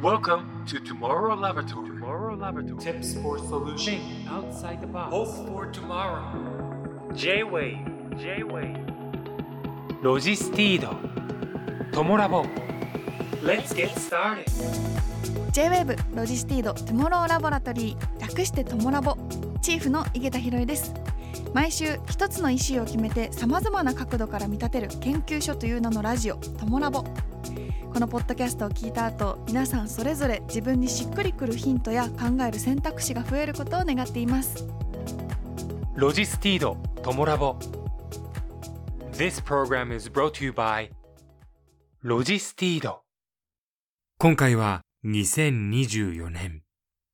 Welcome to Tomorrow Laboratory. Tomorrow Laboratory. Tips for solution outside the box. Hope for tomorrow. J-WAVE J-WAVE ロジスティード。トモラボ。Let's get started J-WAVE ロジスティードトゥモローラボラトリー略してトモラボチーフの井桁弘恵です毎週一つのイシューを決めてさまざまな角度から見立てる研究所という名のラジオトモラボこのポッドキャストを聞いた後皆さんそれぞれ自分にしっくりくるヒントや考える選択肢が増えることを願っていますロジスティード。トモラボ。This program is brought to you by ロジスティード。今回は2024年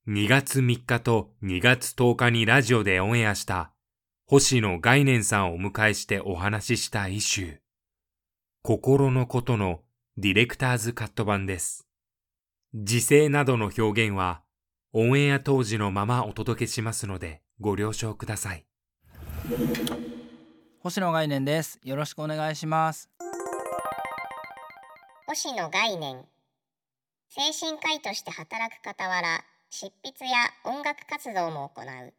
2月3日と2月10日にラジオでオンエアした星野概念さんをお迎えしてお話ししたイシュー。心のことのディレクターズカット版です。時勢などの表現はオンエア当時のままお届けしますのでご了承ください。星野概念です。よろしくお願いします。星野概念精神科医として働く傍ら執筆や音楽活動も行う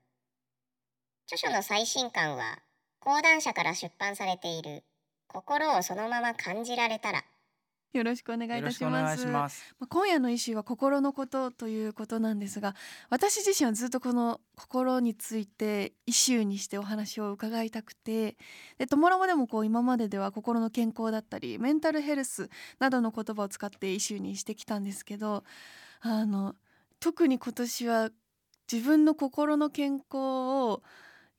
著書の最新刊は講談社から出版されている心をそのまま感じられたらよろしくお願いいたします。ま今夜のイシューは心のことということなんですが私自身はずっとこの心についてイシューにしてお話を伺いたくてでトモラボでもこう今まででは心の健康だったりメンタルヘルスなどの言葉を使ってイシューにしてきたんですけどあの特に今年は自分の心の健康を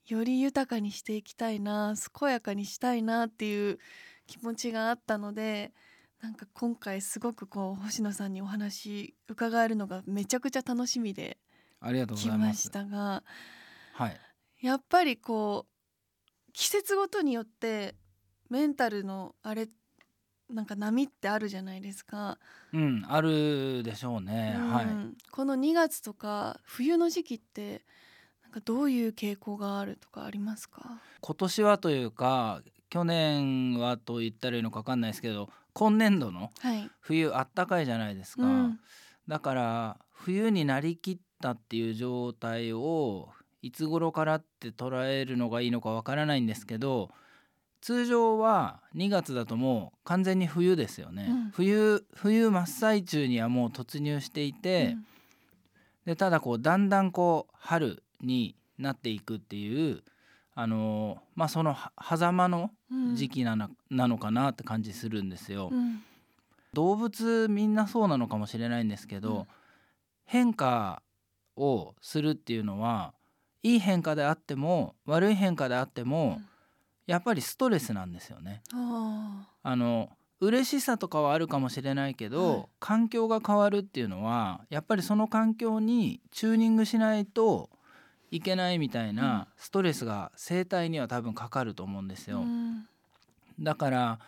より豊かにしていきたいな健やかにしたいなっていう気持ちがあったのでなんか今回すごくこう星野さんにお話伺えるのがめちゃくちゃ楽しみでありがとうご来ざいま。したがはい。やっぱりこう季節ごとによってメンタルのあれなんか波ってあるじゃないですか、うん、あるでしょうね。うんはい。この2月とか冬の時期ってなんかどういう傾向があるとかありますか？今年はというか、去年はと言ったらいいのかわかんないですけど、今年度のはい、冬あったかいじゃないですか。うん。だから冬になりきったっていう状態をいつ頃からって捉えるのがいいのかわからないんですけど通常は2月だともう完全に冬ですよね、うん。冬冬真っ最中にはもう突入していて、うん。でただこうだんだんこう春になっていくっていうあのまあそのは狭間のうん。時期なの,、なのかなって感じするんですよ。うん。動物みんなそうなのかもしれないんですけど、うん。変化をするっていうのはいい変化であっても悪い変化であっても、うん。やっぱりストレスなんですよね。ああの嬉しさとかはあるかもしれないけど、はい。環境が変わるっていうのはやっぱりその環境にチューニングしないといけないみたいなストレスが生体には多分かかると思うんですーよ。うん。だから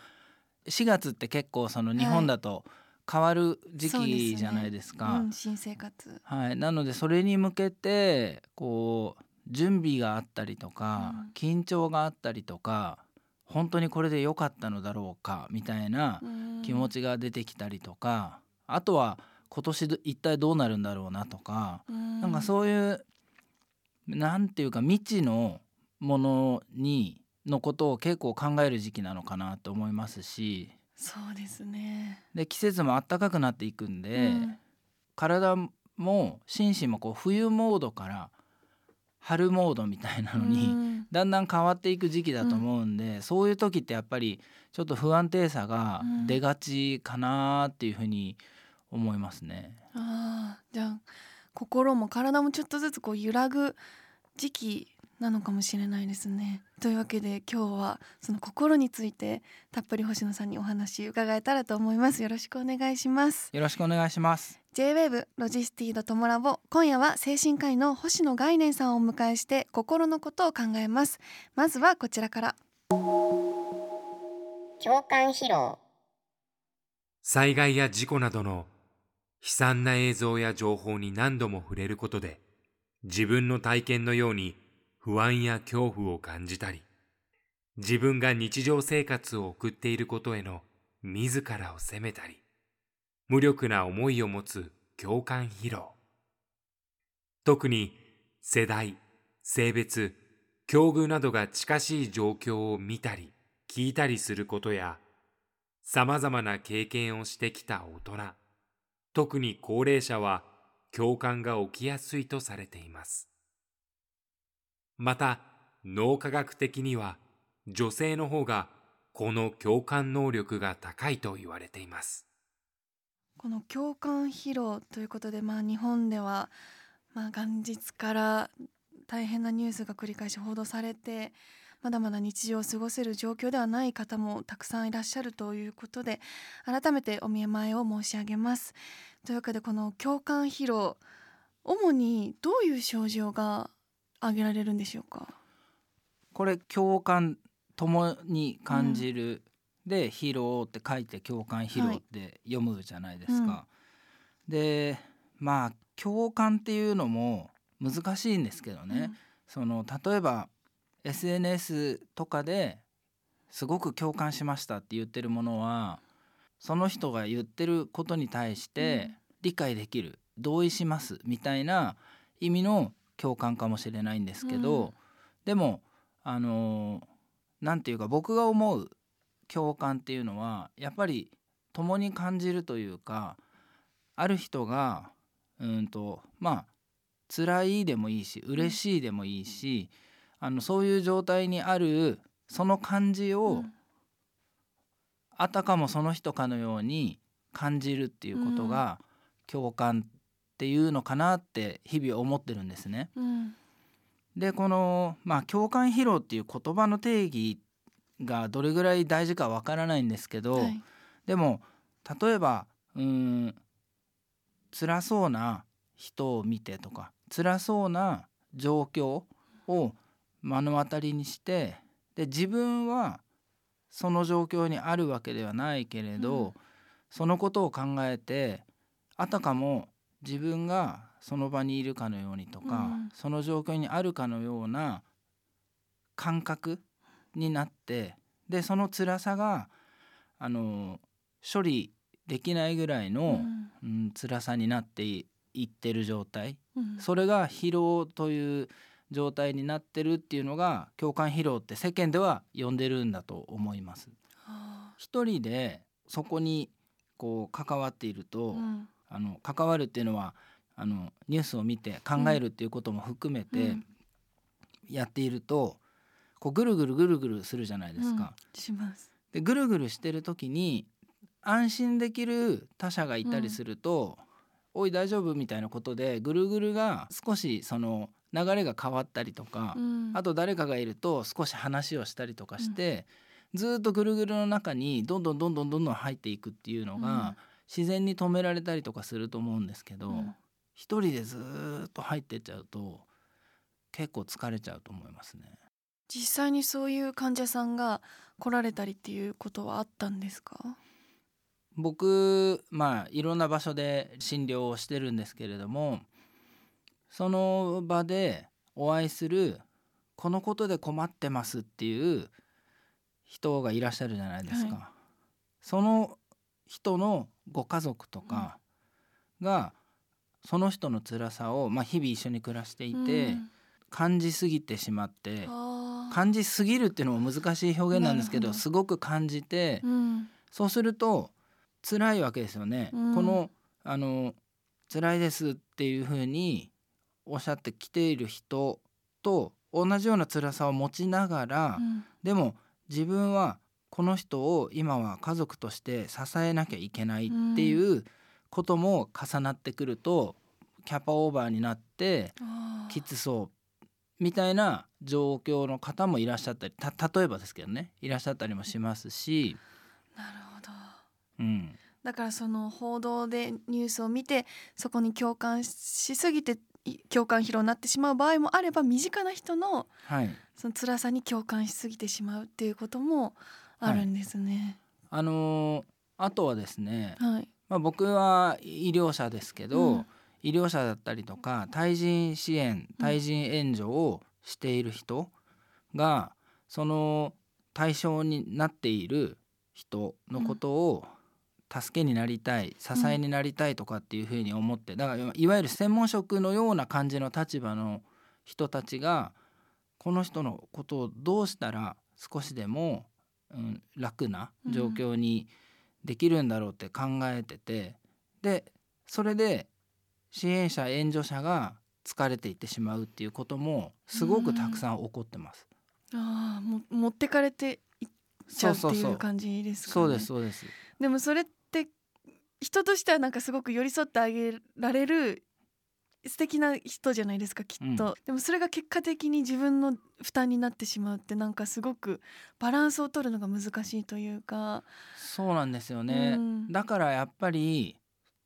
4月って結構その日本だと変わる時期じゃないですか。うん、新生活。はい、なのでそれに向けてこう準備があったりとか、うん。緊張があったりとか本当にこれで良かったのだろうかみたいな気持ち、ちが出てきたりとか、あとは今年ど一体どうなるんだろうなとか、うん。なんかそういうなんていうか未知のものにのことを結構考える時期なのかなと思いますし。そうですね。で季節も暖かくなっていくんで、うん。体も心身もこう冬モードから春モードみたいなのに、うん。だんだん変わっていく時期だと思うんで、そういう時ってやっぱりちょっと不安定さが出がちかなっていうふうに思いますね。ああ、じゃあ心も体もちょっとずつこう揺らぐ時期なのかもしれないですね。というわけで今日はその心についてたっぷり星野さんにお話伺えたらと思います。よろしくお願いします。よろしくお願いします。J-WAVE ロジスティードトモラボ今夜は精神科医の星野概念さんをお迎えして心のことを考えますまずはこちらから共感疲労災害や事故などの悲惨な映像や情報に何度も触れることで自分の体験のように不安や恐怖を感じたり自分が日常生活を送っていることへの自らを責めたり無力な思いを持つ共感疲労。特に世代性別境遇などが近しい状況を見たり聞いたりすることや様々な経験をしてきた大人。特に高齢者は共感が起きやすいとされています。また脳科学的には女性の方がこの共感能力が高いと言われています。この共感疲労ということで、まあ、日本では、まあ、元日から大変なニュースが繰り返し報道されてまだまだ日常を過ごせる状況ではない方もたくさんいらっしゃるということで改めてお見舞いを申し上げます。というわけでこの共感疲労主にどういう症状が挙げられるんでしょうか？これ共感ともに感じる、で疲労って書いて共感疲労って読むじゃないですか。でまあ共感っていうのも難しいんですけどね、その例えば SNS とかですごく共感しましたって言ってるものはその人が言ってることに対して理解できる、同意しますみたいな意味の共感かもしれないんですけど、うん。でもあのなんていうか僕が思う共感っていうのはやっぱり共に感じるというかある人がうんとまあ辛いでもいいし嬉しいでもいいし、あのそういう状態にあるその感じを、うん。あたかもその人かのように感じるっていうことが共感っていうのかなって日々思ってるんですね。うん。でこの、まあ、共感疲労っていう言葉の定義がどれぐらい大事かわからないんですけど、はい。でも例えばうーん辛そうな人を見てとか辛そうな状況を目の当たりにしてで自分はその状況にあるわけではないけれど、うん。そのことを考えてあたかも自分がその場にいるかのようにとか、うん。その状況にあるかのような感覚になってでその辛さがあの処理できないぐらいの、うん。辛さになっていいってる状態。うん。それが疲労という状態になってるっていうのが共感疲労って世間では呼んでるんだと思います。あ一人でそこにこう関わっていると、ーうんあの関わるっていうのはあのニュースを見て考えるっていうことも含めてうんやっていると、こうぐるぐるぐるぐるするじゃないですか。うんしますでぐるぐるしてる時に安心できる他者がいたりすると「おい大丈夫?」みたいなことでぐるぐるが少しその流れが変わったりとか、うん。あと誰かがいると少し話をしたりとかして、ずーっとぐるぐるの中にどんどんどんどんどんどん入っていくっていうのが、自然に止められたりとかすると思うんですけど、うん。一人でずーっと入ってっちゃうと結構疲れちゃうと思いますね。実際にそういう患者さんが来られたりっていうことはあったんですか？僕まあいろんな場所で診療をしてるんですけれどもその場でお会いするこのことで困ってますっていう人がいらっしゃるじゃないですか。はその人のご家族とかがその人の辛さを、まあ、日々一緒に暮らしていて、うん。感じすぎてしまって感じすぎるっていうのも難しい表現なんですけどすごく感じて、うん。そうすると辛いわけですよね。うん。このあの辛いですっていうふうにおっしゃってきている人と同じような辛さを持ちながら、うん。でも自分はこの人を今は家族として支えなきゃいけないっていうことも重なってくるとキャパオーバーになってきつそうみたいな状況の方もいらっしゃったりた例えばですけどねいらっしゃったりもしますし、なるほど。うん、だからその報道でニュースを見てそこに共感しすぎてい共感疲労になってしまう場合もあれば身近な人のはい。その辛さに共感しすぎてしまうっていうこともあるんですね。あのーあとはですね、はい。まあ、僕は医療者ですけど、うん医療者だったりとか対人支援対人援助をしている人がその対象になっている人のことを助けになりたい支えになりたいとかっていうふうに思って、だからいわゆる専門職のような感じの立場の人たちがこの人のことをどうしたら少しでも、うん、楽な状況にできるんだろうって考えてて、でそれで支援者援助者が疲れていってしまうっていうこともすごくたくさん起こってます。ああも持ってかれていっちゃうってそうそうそういう感じですかね。そうですそうです。でもそれって人としてはなんかすごく寄り添ってあげられる素敵な人じゃないですかきっと、うん。でもそれが結果的に自分の負担になってしまうってなんかすごくバランスを取るのが難しいというか、そうなんですよね。うん。だからやっぱり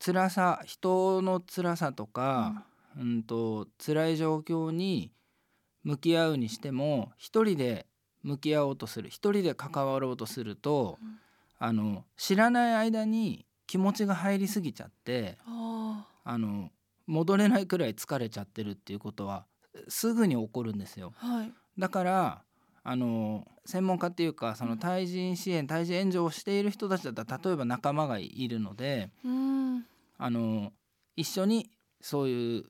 辛さ人の辛さとか、うん、と辛い状況に向き合うにしても一人で向き合おうとする一人で関わろうとすると、うん。あの知らない間に気持ちが入りすぎちゃってああの戻れないくらい疲れちゃってるっていうことはすぐに起こるんですよ。あはい。だからあの専門家っていうかその対人支援対人援助をしている人たちだったら例えば仲間がいるのでうん。あの一緒にそういう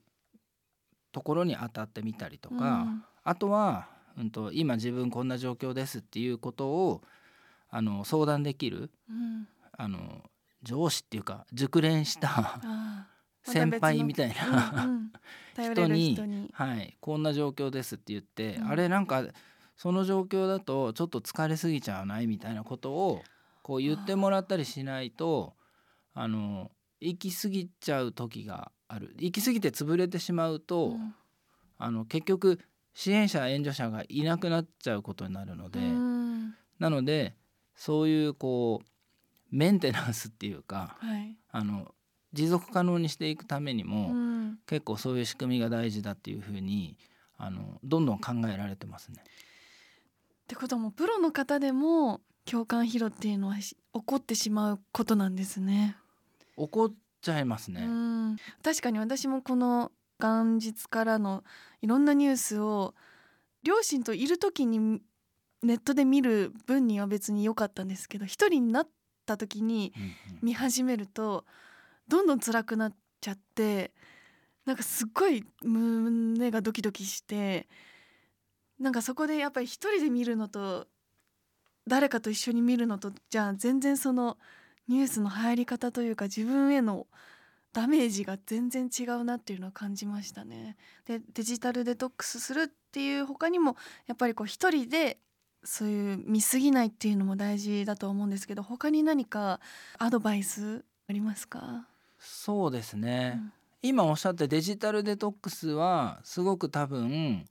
ところに当たってみたりとか、あとは、うん、と今自分こんな状況ですっていうことをあの相談できるうんうん。あの上司っていうか熟練した 先輩みたいな、人に。はい、こんな状況ですって言って、うん。あれなんかその状況だとちょっと疲れすぎちゃわないみたいなことをこう言ってもらったりしないとあの行き過ぎちゃう時がある。行き過ぎて潰れてしまうと、うん。あの結局支援者援助者がいなくなっちゃうことになるので、うん。なのでそういうこうメンテナンスっていうかはいあの持続可能にしていくためにも、うん結構そういう仕組みが大事だっていうふうにあのどんどん考えられてますね。ってことはもうプロの方でも共感疲労っていうのはし起こってしまうことなんですね。起こっちゃいますね。うん確かに私もこの元日からのいろんなニュースを両親といる時にネットで見る分には別に良かったんですけど一人になった時に見始めるとどんどん辛くなっちゃってなんかすっごい胸がドキドキしてなんかそこでやっぱり一人で見るのと誰かと一緒に見るのとじゃあ全然そのニュースの入り方というか自分へのダメージが全然違うなっていうのは感じましたね。でデジタルデトックスするっていう他にもやっぱりこう一人でそういう見過ぎないっていうのも大事だと思うんですけど他に何かアドバイスありますか、そうですね、うん。今おっしゃったデジタルデトックスはすごく多分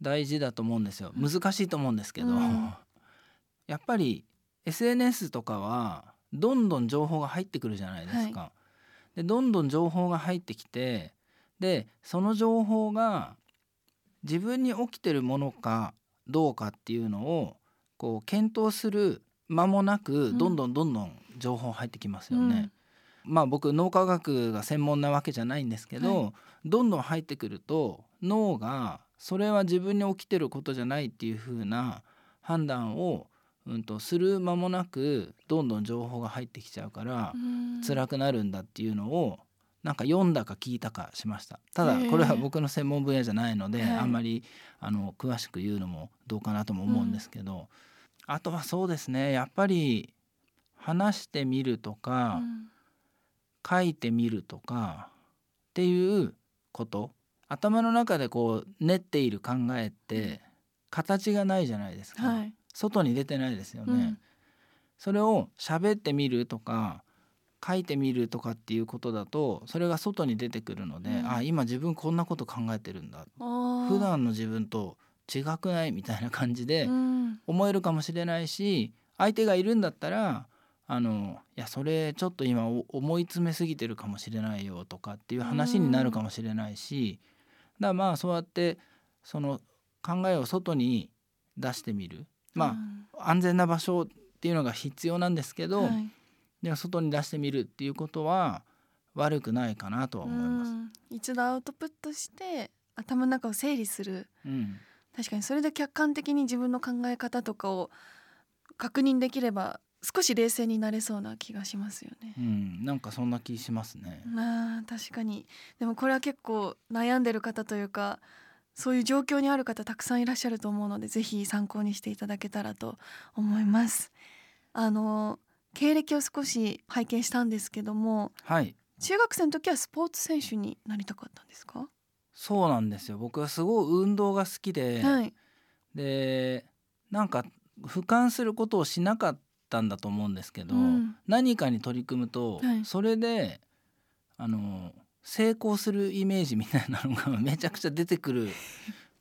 大事だと思うんですよ。難しいと思うんですけど、うん。やっぱり SNS とかはどんどん情報が入ってくるじゃないですか。でどんどん情報が入ってきてでその情報が自分に起きてるものかどうかっていうのをこう検討する間もなくん。どんどんどんどん情報入ってきますよね。まあ僕脳科学が専門なわけじゃないんですけど、はどんどん入ってくると脳がそれは自分に起きてることじゃないっていう風な判断を、うん、とする間もなくどんどん情報が入ってきちゃうから、うん。辛くなるんだっていうのをなんか読んだか聞いたかしました。ただこれは僕の専門分野じゃないので、はい。あんまりあの詳しく言うのもどうかなとも思うんですけど、あとはそうですねやっぱり話してみるとか、うん。書いてみるとかっていうこと。頭の中でこう練っている考えって形がないじゃないですか、はい、外に出てないですよね。うん。それを喋ってみるとか書いてみるとかっていうことだとそれが外に出てくるので、うん。あ今自分こんなこと考えてるんだ。普段の自分と違くない？みたいな感じでうん。思えるかもしれないし相手がいるんだったらあのいやそれちょっと今お思い詰めすぎてるかもしれないよとかっていう話になるかもしれないしだからまあそうやってその考えを外に出してみる。まあ、うん。安全な場所っていうのが必要なんですけど、はいでも外に出してみるっていうことは悪くないかなとは思います。うん一度アウトプットして頭の中を整理するうん、確かにそれで客観的に自分の考え方とかを確認できれば少し冷静になれそうな気がしますよねう。ん、なんかそんな気しますね。まあ確かにでもこれは結構悩んでる方というかそういう状況にある方たくさんいらっしゃると思うのでぜひ参考にしていただけたらと思います。あの経歴を少し拝見したんですけどもはい、中学生の時はスポーツ選手になりたかったんですか、そうなんですよ。僕はすごい運動が好きで、はい。でなんか俯瞰することをしなかったんだと思うんですけど、うん。何かに取り組むと、はい。それであの成功するイメージみたいなのが めちゃくちゃ出てくる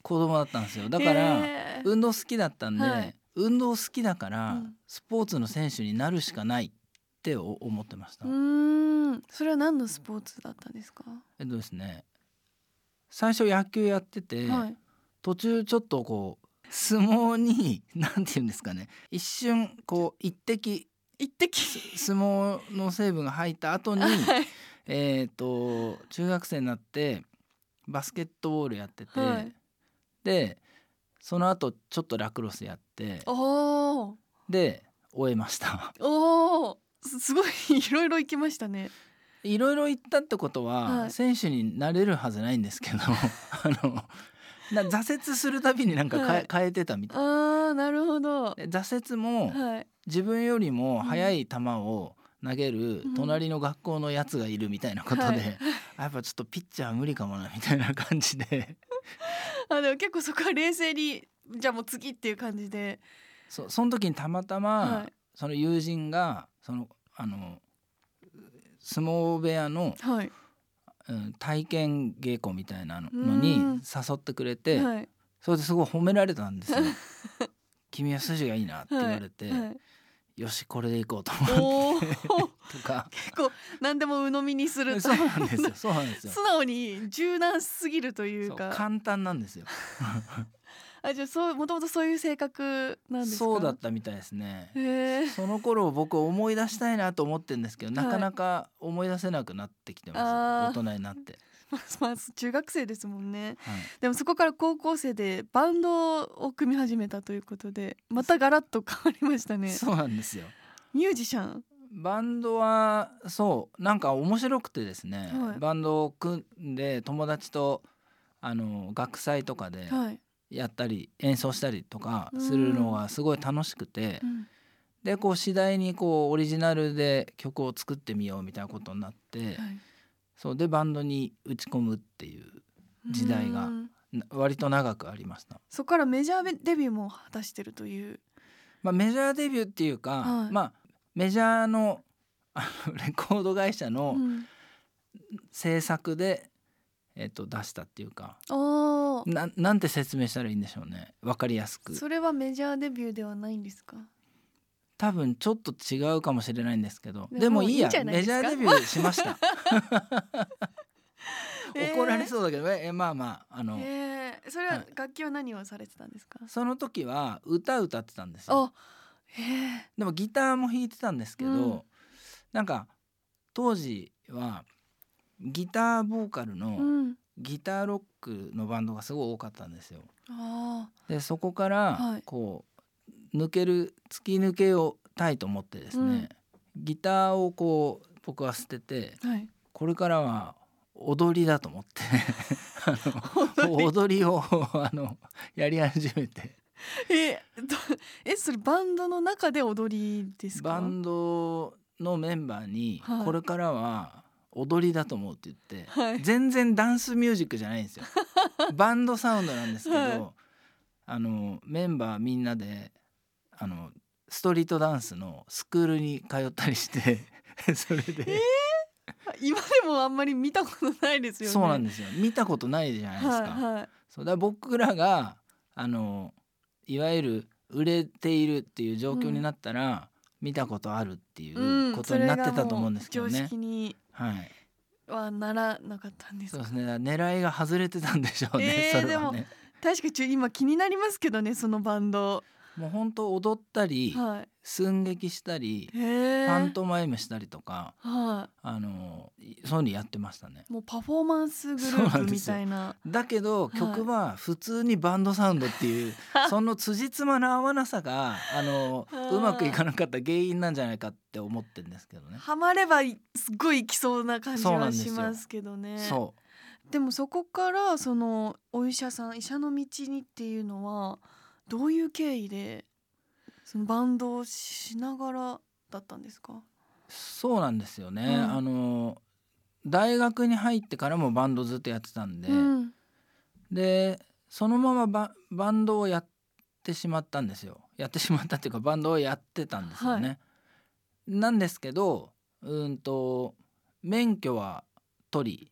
子供だったんですよ。だから運動好きだったんで、はい運動好きだから、うん。スポーツの選手になるしかないってお思ってました。うーん。それは何のスポーツだったんですか、えっとですね最初野球やってて、はい。途中ちょっとこう相撲に何て言うんですかね。一瞬こう一滴一滴？相撲の成分が入った後に はい。えっと中学生になってバスケットボールやってて、はい。でその後ちょっとラクロスやってで終えました。おー。すすごいいろいろ行きましたね。いろいろ言ったってことは、はい。選手になれるはずないんですけど あのな挫折するたびになんか変え,、はい。変えてたみたい。あーなるほど。で挫折もはい。自分よりも速い球を投げるうん。隣の学校のやつがいるみたいなことで、はい。やっぱちょっとピッチャー無理かもなみたいな感じで。あでも結構そこは冷静にじゃあもう次っていう感じで、そその時にたまたま、はい。その友人がそのあの相撲部屋の、はい。うん体験稽古みたいなのうん。に誘ってくれて、はい。それですごい褒められたんですよ。君は筋がいいなって言われて、はいよしこれでいこうと思って。とか。結構何でも鵜呑みにすると。そうなんですよ そうなんですよ。素直に柔軟すぎるというか。簡単なんですよ。あじゃあそうもともとそういう性格なんですか？そうだったみたいですね。その頃僕思い出したいなと思ってるんですけど、はい。なかなか思い出せなくなってきてます。大人になって、まあ中学生ですもんね。はい、でもそこから高校生でバンドを組み始めたということでまたガラッと変わりましたね。そうなんですよ。ミュージシャン。バンドはそうなんか面白くてですね、はい。バンドを組んで友達とあの学祭とかではい、やったり演奏したりとかするのがすごい楽しくて、うん。でこう次第にこうオリジナルで曲を作ってみようみたいなことになって、はいそうでバンドに打ち込むっていう時代が割と長くありました。そこからメジャーデビューも果たしてるという。まあ、メジャーデビューっていうか、はい。まあメジャーのあのレコード会社のうん。制作で、えっと出したっていうか。ななんて説明したらいいんでしょうね。わかりやすく。それはメジャーデビューではないんですか？多分ちょっと違うかもしれないんですけどでもいいやメジャーデビューしました。えー。怒られそうだけど、えまあまああの、えー、それははい。楽器は何をされてたんですか、その時は歌歌ってたんですよ。でもギターも弾いてたんですけど、うん。なんか当時はギターボーカルのうん。ギターロックのバンドがすごい多かったんですよ。あでそこからはい。こう抜ける突き抜けをたいと思ってですね、ギターをこう僕は捨ててあはい。これからは踊りだと思って あの踊りを あのやり始めて。えどえそれバンドの中で踊りですか？バンドのメンバーにはい。これからは踊りだと思うって言って、はい。全然ダンスミュージックじゃないんですよ。バンドサウンドなんですけど、はい。あのメンバーみんなであのストリートダンスのスクールに通ったりして それで、今でもあんまり見たことないですよねそうなんですよ見たことないじゃないですか。はいはいそうだから僕らがあのいわゆる売れているっていう状況になったら、見たことあるっていううんことになってたと思うんですけどね。識にはい、はならなかったんですかそうですね。狙いが外れてたんでしょうね。えーそれはね。確かに今気になりますけどねそのバンドもう本当踊ったりは寸劇したりパントマイムしたりとかはあのそういうのやってましたね。いもうパフォーマンスグループみたいな。だけどはい。曲は普通にバンドサウンドっていうその辻褄の合わなさがあのうまくいかなかった原因なんじゃないかって思ってるんですけどね。ハマればいすっごいいきそうな感じはしますけどね。そでもそこからそのお医者さん医者の道にっていうのはどういう経緯でそのバンドをしながらだったんですか？うそうなんですよね。うん。あの大学に入ってからもバンドずっとやってたんで、うん。でそのままババンドをやってしまったんですよ。やってしまったっていうかバンドをやってたんですよね。はなんですけどうんと免許は取り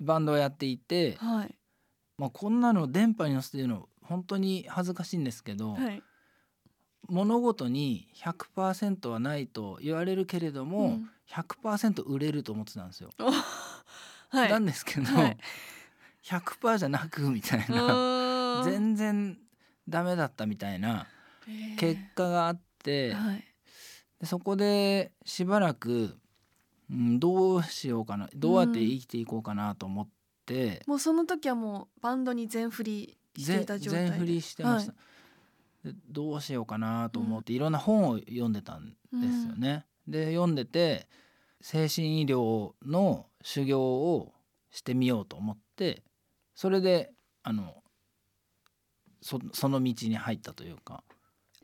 バンドをやっていて、はいまあ、こんなの電波に乗せてるの本当に恥ずかしいんですけど、はい。物事に100%はないと言われるけれども、うん。100%売れると思ってたんですよ。はい。なんですけど、はい。100%じゃなくみたいな。全然ダメだったみたいな結果があって、はい。でそこでしばらく、うん、どうしようかなどうやって生きていこうかなと思って、もうその時はもうバンドに全振りしてぜいた状態で。全振りしてました、でどうしようかなと思って、いろんな本を読んでたんですよね。で読んでて精神医療の修行をしてみようと思ってそれであのそその道に入ったというか。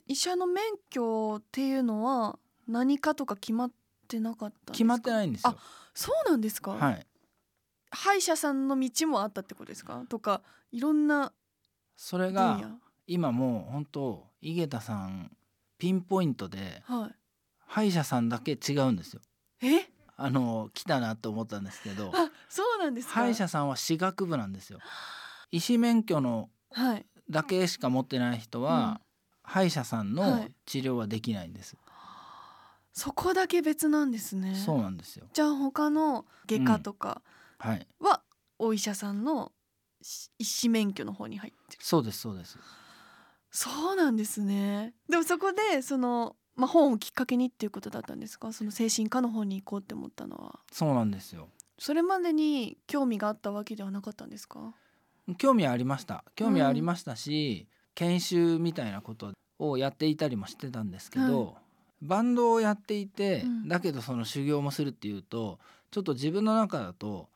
医者の免許っていうのは何かとか決まってなかったんですか？決まってないんですよ。そうなんですか、はい、歯医者さんの道もあったってことですか？とかいろんなそれ分が野？今もう本当井桁さんピンポイントでは歯医者さんだけ違うんですよ。いえ？あの来たなと思ったんですけどあそうなんですか？歯医者さんは歯学部なんですよ。医師免許のはい。だけしか持ってない人は、歯医者さんのはい。治療はできないんです。そこだけ別なんですね。そうなんですよ。じゃあ他の外科とかはい、はお医者さんのし医師免許の方に入ってる。そうですそうです。そうなんですね。でもそこでその、まあ、本をきっかけにっていうことだったんですか？その精神科の方に行こうって思ったのは。そうなんですよ。それまでに興味があったわけではなかったんですか？興味ありました。興味ありましたし、研修みたいなことをやっていたりもしてたんですけど、バンドをやっていて、うん。だけどその修行もするっていうとちょっと自分の中だと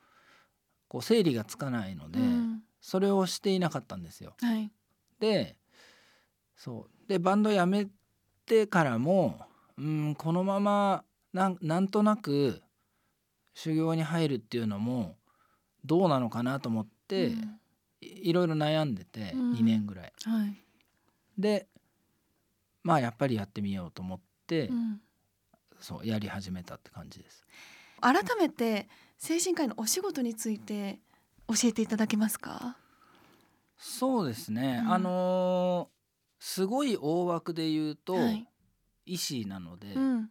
こう整理がつかないので、うん。それをしていなかったんですよ。はい。でそう。でバンド辞めてからもうんこのままなんなんとなく修行に入るっていうのもどうなのかなと思って、うん。いいろいろ悩んでてうん。2年ぐらい、はい。でまあやっぱりやってみようと思って、うん。そうやり始めたって感じです。改めて精神科医のお仕事について教えていただけますか？そうですね、うん。あのーすごい大枠で言うと、はい。医師なので、うん。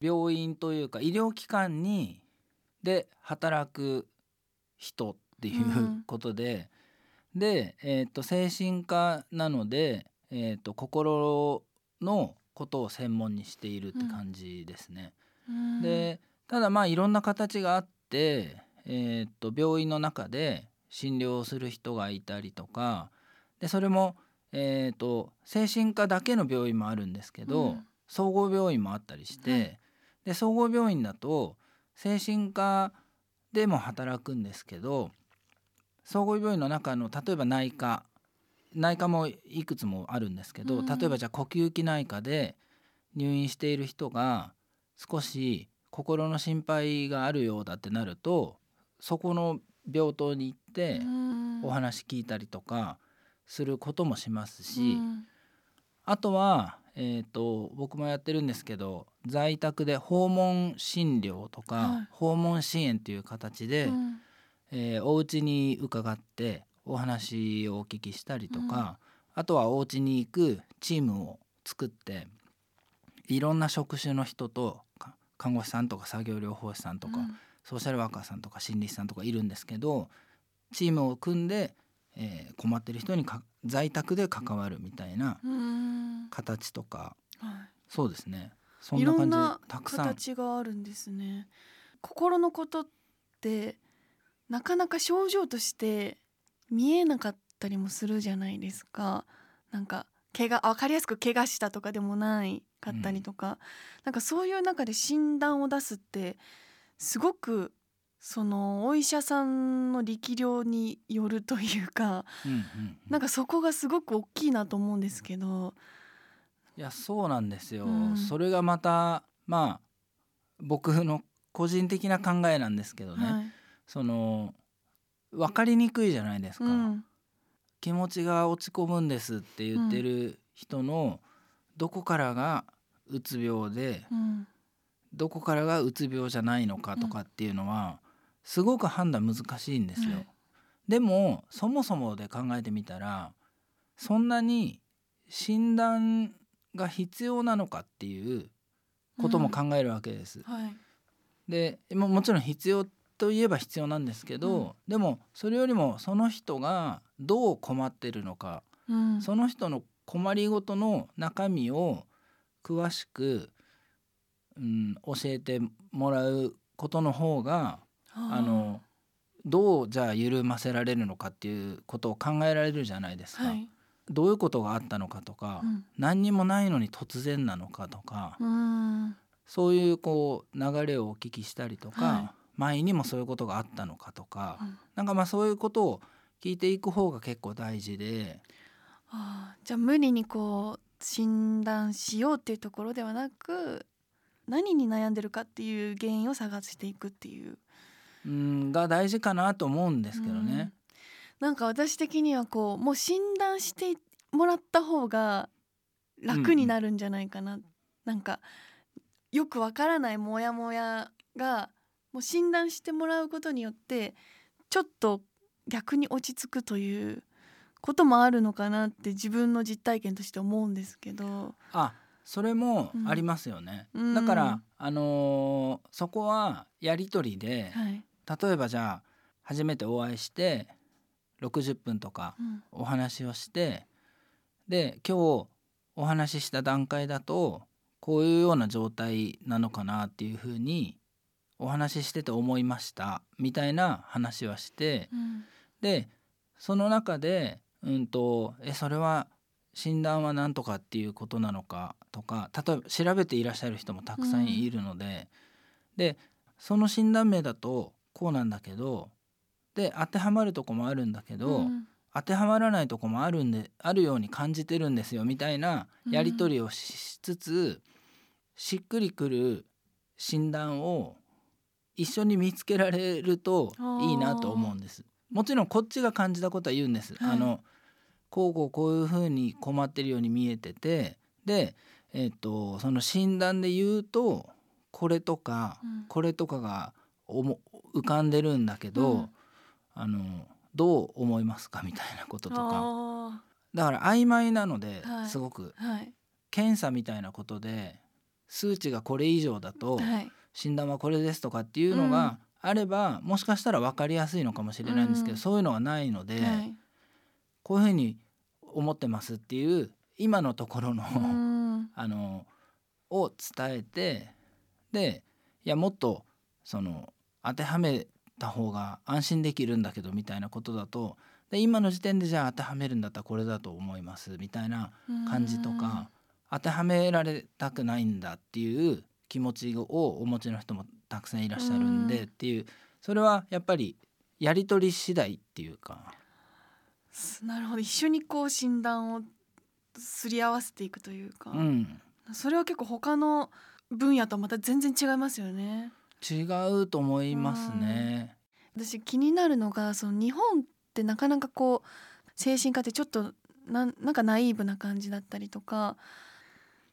病院というか医療機関にで働く人っていううん。ことで、で、えー、と精神科なので、えー、と心のことを専門にしているって感じですね。うん。でただまあいろんな形があって、えー、と病院の中で診療する人がいたりとかでそれも、えー、と精神科だけの病院もあるんですけど、うん。総合病院もあったりして、はい。で総合病院だと精神科でも働くんですけど総合病院の中の例えば内科内科もいくつもあるんですけど、うん。例えばじゃあ呼吸器内科で入院している人が少し心の心配があるようだってなるとそこの病棟に行ってうん。お話聞いたりとかすることもしますし、うん。あとは、えー、と僕もやってるんですけど在宅で訪問診療とか、はい。訪問支援という形で、うん。えーお家に伺ってお話をお聞きしたりとか、あとはお家に行くチームを作っていろんな職種の人とか看護師さんとか作業療法士さんとか、うん。ソーシャルワーカーさんとか心理師さんとかいるんですけどチームを組んで、えー困ってる人にか在宅で関わるみたいなうん。形とかはそうですね。そんな感じ。たくさん。形があるんですね。心のことってなかなか症状として見えなかったりもするじゃないですか。なんか怪我分かりやすく怪我したとかでもないかったりとか、なんかそういう中で診断を出すってすごくそのお医者さんの力量によるというかうんうんうん。なんかそこがすごく大きいなと思うんですけど、いやそうなんですよ、うん。それがまたまあ僕の個人的な考えなんですけどね、はい。その分かりにくいじゃないですか、うん。気持ちが落ち込むんですって言ってる人のどこからがうつ病でうん。どこからがうつ病じゃないのかとかっていうのはすごく判断難しいんですよ。はいでもそもそもで考えてみたらそんなに診断が必要なのかっていうことも考えるわけです。はい。でももちろん必要といえば必要なんですけど、うん。でもそれよりもその人がどう困ってるのかうん。その人の困りごとの中身を詳しく、うん、教えてもらうことの方があのどうじゃあ緩ませられるのかっていうことを考えられるじゃないですか。はい。どういうことがあったのかとか、うん。何にもないのに突然なのかとか、うん。そういうこう流れをお聞きしたりとか、はい。前にもそういうことがあったのかとか、うん。なんかまあそういうことを聞いていく方が結構大事で。あーじゃあ無理にこう診断しようっていうところではなく何に悩んでるかっていう原因を探していくっていう。うんが大事かなと思うんですけどね。なんか私的にはこうもう診断してもらった方が楽になるんじゃないかな、なんかよくわからないモヤモヤがもう診断してもらうことによってちょっと逆に落ち着くということもあるのかなって自分の実体験として思うんですけど、あそれもありますよね。うん。だから、あのーそこはやり取りで、はい。例えばじゃあ初めてお会いして60分とかうん。お話をしてで今日お話しした段階だとこういうような状態なのかなっていうふうにお話ししてて思いましたみたいな話はしてうん。でその中で、うんと「えそれは診断は何とかっていうことなのか」とか例えば調べていらっしゃる人もたくさんいるので、でその診断名だとこうなんだけどで当てはまるとこもあるんだけど、うん当てはまらないとこもあるんであるように感じてるんですよみたいなやり取りをししつつ、しっくりくる診断を一緒に見つけられるといいなと思うんです。もちろんこっちが感じたことは言うんです。はい。あのこうこうこういうふうに困ってるように見えてて。で、えっとその診断で言うとこれとか、うん。これとかがおも浮かんでるんだけど、うん。あのどう思いますかみたいなこととか。あだから曖昧なので、はい。すごく。ーはい。検査みたいなことで数値がこれ以上だとはい。診断はこれですとかっていうのがあれば、もしかしたら分かりやすいのかもしれないんですけど、うんそういうのがないので、はい。こういうふうに思ってますっていう今のところの、うん。あのを伝えてでいやもっとその当てはめた方が安心できるんだけどみたいなことだとで今の時点でじゃあ当てはめるんだったらこれだと思いますみたいな感じとか当てはめられたくないんだっていう気持ちをお持ちの人もたくさんいらっしゃるんでうん。っていうそれはやっぱりやり取り次第っていうか。すなるほど。一緒にこう診断をすり合わせていくというか、うん。それは結構他の分野とはまた全然違いますよね。違うと思いますね。私気になるのがその日本ってなかなかこう精神科ってちょっとなんなんかナイーブな感じだったりとか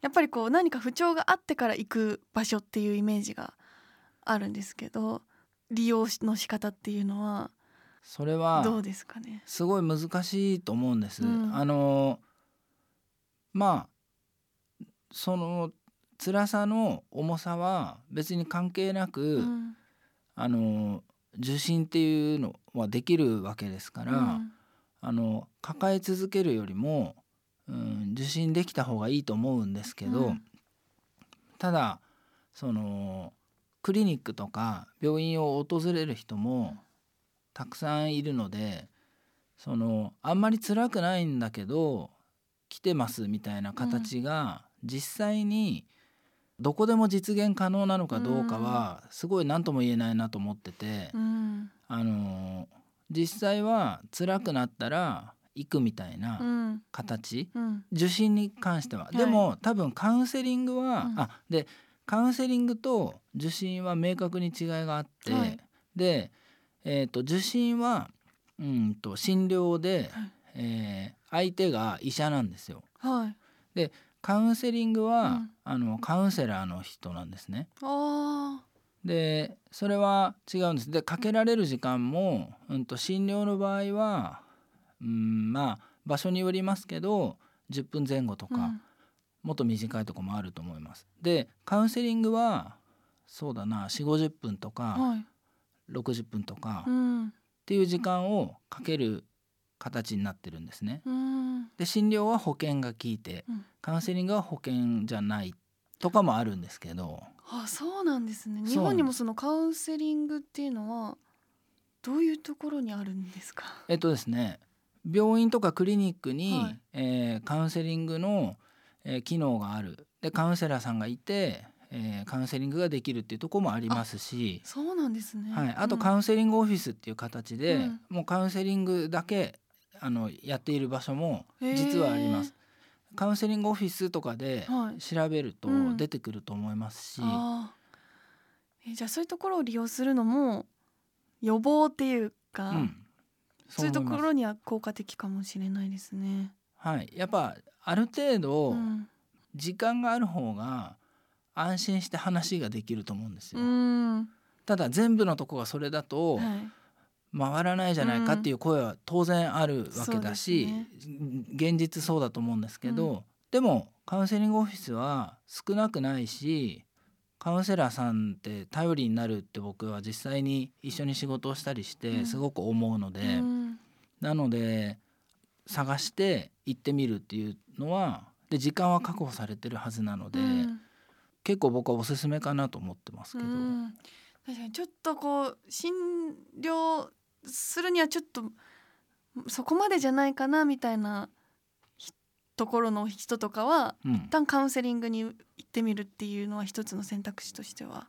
やっぱりこう何か不調があってから行く場所っていうイメージがあるんですけど利用の仕方っていうのはそれはどうですかね？すごい難しいと思うんです。うんあのまあその辛さの重さは別に関係なく、うんあの受診っていうのはできるわけですから、うんあの抱え続けるよりも、うん、受診できた方がいいと思うんですけど、うんただそのクリニックとか病院を訪れる人もたくさんいるのでそのあんまり辛くないんだけど来てますみたいな形が実際にどこでも実現可能なのかどうかはすごい何とも言えないなと思ってて、うん。あの実際は辛くなったら行くみたいなうん。形、うん。受診に関しては、い。でも多分カウンセリングは、うん。あでカウンセリングと受診は明確に違いがあって、はいで、えー、と受診はうんと診療で、はいえー相手が医者なんですよ。はいカウンセリングは、うんあのカウンセラーの人なんですね。あでそれは違うんです。でかけられる時間も、うん、と診療の場合は、うん、まあ場所によりますけど10分前後とか、もっと短いとこもあると思います。でカウンセリングはそうだな4 5 0分とかはい。60分とかっうん。ていう時間をかける形になってるんですね。うん。で診療は保険が効いてうん。カウンセリングは保険じゃないとかもあるんですけど。あそうなんですね。日本にもそのカウンセリングっていうのはどういうところにあるんですか？えっとですね病院とかクリニックに、はい。えーカウンセリングの、えー機能がある。でカウンセラーさんがいて、えーカウンセリングができるっていうところもありますし。そうなんですね。はい、あとうん。カウンセリングオフィスっていう形で、うん。もうカウンセリングだけあのやっている場所も実はあります。カウンセリングオフィスとかではい。調べるとうん。出てくると思いますし、あー。えじゃあそういうところを利用するのも予防っていうか、うん、そういうところには効果的かもしれないですね。はい、やっぱある程度うん、時間がある方が安心して話ができると思うんですうよ。ん。ただ全部のとこがそれだとはい、回らないじゃないかっていう声は当然あるわけだし、現実そうだと思うんですけど、でもカウンセリングオフィスは少なくないしカウンセラーさんって頼りになるって僕は実際に一緒に仕事をしたりしうん。てすごく思うので、うん。なので探して行ってみるっていうのはで時間は確保されてるはずなので、うん。結構僕はおすすめかなと思ってますけど。うん。確かにちょっとこう診療するにはちょっとそこまでじゃないかなみたいなひところの人とかはうん。一旦カウンセリングに行ってみるっていうのは一つの選択肢としては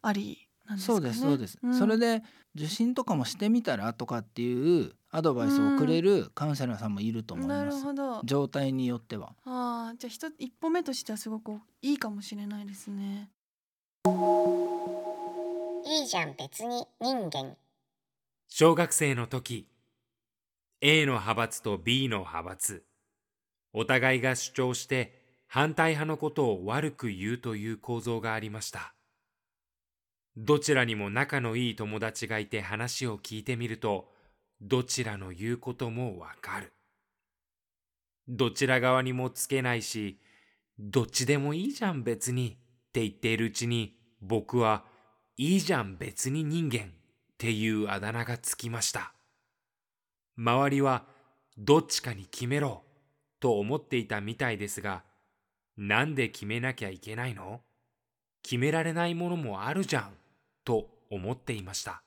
ありなんですかね。そうです。そうです、ん。それで受診とかもしてみたらとかっていうアドバイスをくれるカウンセラーさんもいると思いなます、るほど。状態によっては。ああじゃあ一一歩目としてはすごくいいかもしれないですね。いいじゃん別に人間。小学生の時 A の派閥と B の派閥。お互いが主張して反対派のことを悪く言うという構造がありましたどちらにも仲のいい友達がいて話を聞いてみるとどちらの言うこともわかる。どちら側にもつけないしどっちでもいいじゃん別にって言っているうちに僕はいいじゃん別に人間っていうあだ名がつきました。周りはどっちかに決めろと思っていたみたいですが、なんで決めなきゃいけないの？決められないものもあるじゃん。と思っていました。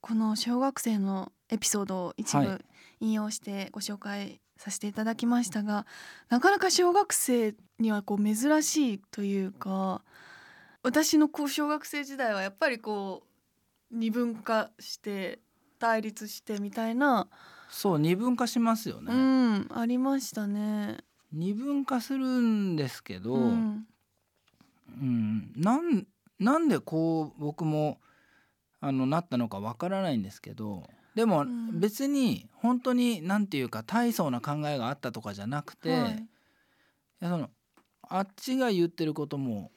この小学生のエピソードを一は部引用してご紹介させていただきましたが、なかなか小学生にはこう珍しいというか私のこう小学生時代はやっぱりこう二分化して対立してみたいな、そう二分化しますよね、うんありましたね。二分化するんですけど、ううんんなんなんでこう僕もあのなったのかわからないんですけどでもうん。別に本当になんていうか大層な考えがあったとかじゃなくて、はい。いやそのあっちが言ってることも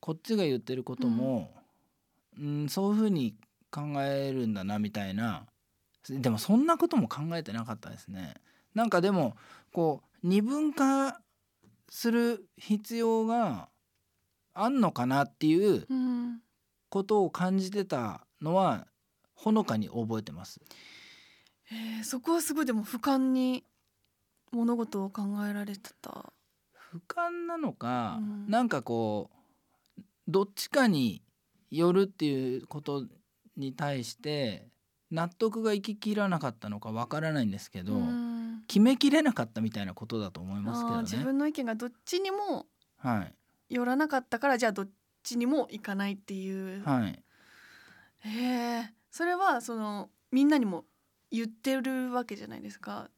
こっちが言ってることも、うん。そういうふうに考えるんだなみたいな。でもそんなことも考えてなかったですね。なんかでもこう二分化する必要があんのかなっていううん。ことを感じてたのはほのかに覚えてます。へえーそこはすごいでも俯瞰に物事を考えられてた。俯瞰なのか、うん。なんかこうどっちかによるっていうことに対して納得がいききらなかったのかわからないんですけど、うん。決めきれなかったみたいなことだと思いますけどあー自ね。分の意見がどっちにもはい寄らなかったからじゃあどっちにも行かないっていう、はい。へえそれはそのみんなにも言ってるわけじゃないですか。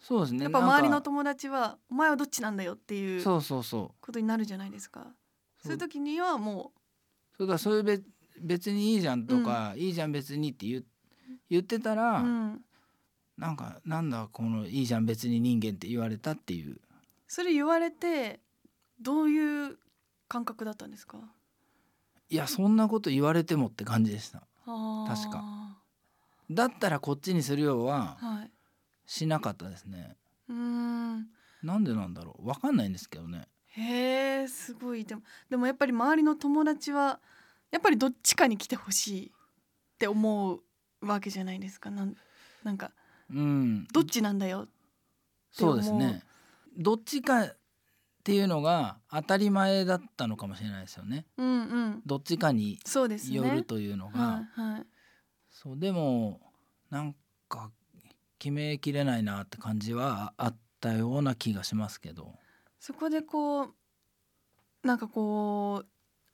そうですね。やっぱ周りの友達は「お前はどっちなんだよ」っていうそうそうそう。ことになるじゃないですか。そう。いう時にはもそうだそれ別別にいいじゃんとか、いいじゃん別にって言う言ってたう、ら、うん、なんかなんだこのいいじゃん別に人間って言われたっていう。それ言われてどういう感覚だったんですか？いやそんなこと言われてもって感じでした。確か。だったらこっちにするようははい。しなかったですね。うーん。なんでなんだろう。わかんないんですけどね。へえすごい。でもでもやっぱり周りの友達はやっぱりどっちかに来てほしいって思うわけじゃないですか。なんなんかうん。どっちなんだよそうですね。どっちかっていうのが当たり前だったのかもしれないですよね。うんうん。どっちかにそうですねよるというのが、はいはい。そうでもなんか決めきれないなって感じはあったような気がしますけど。そこでこうなんかこ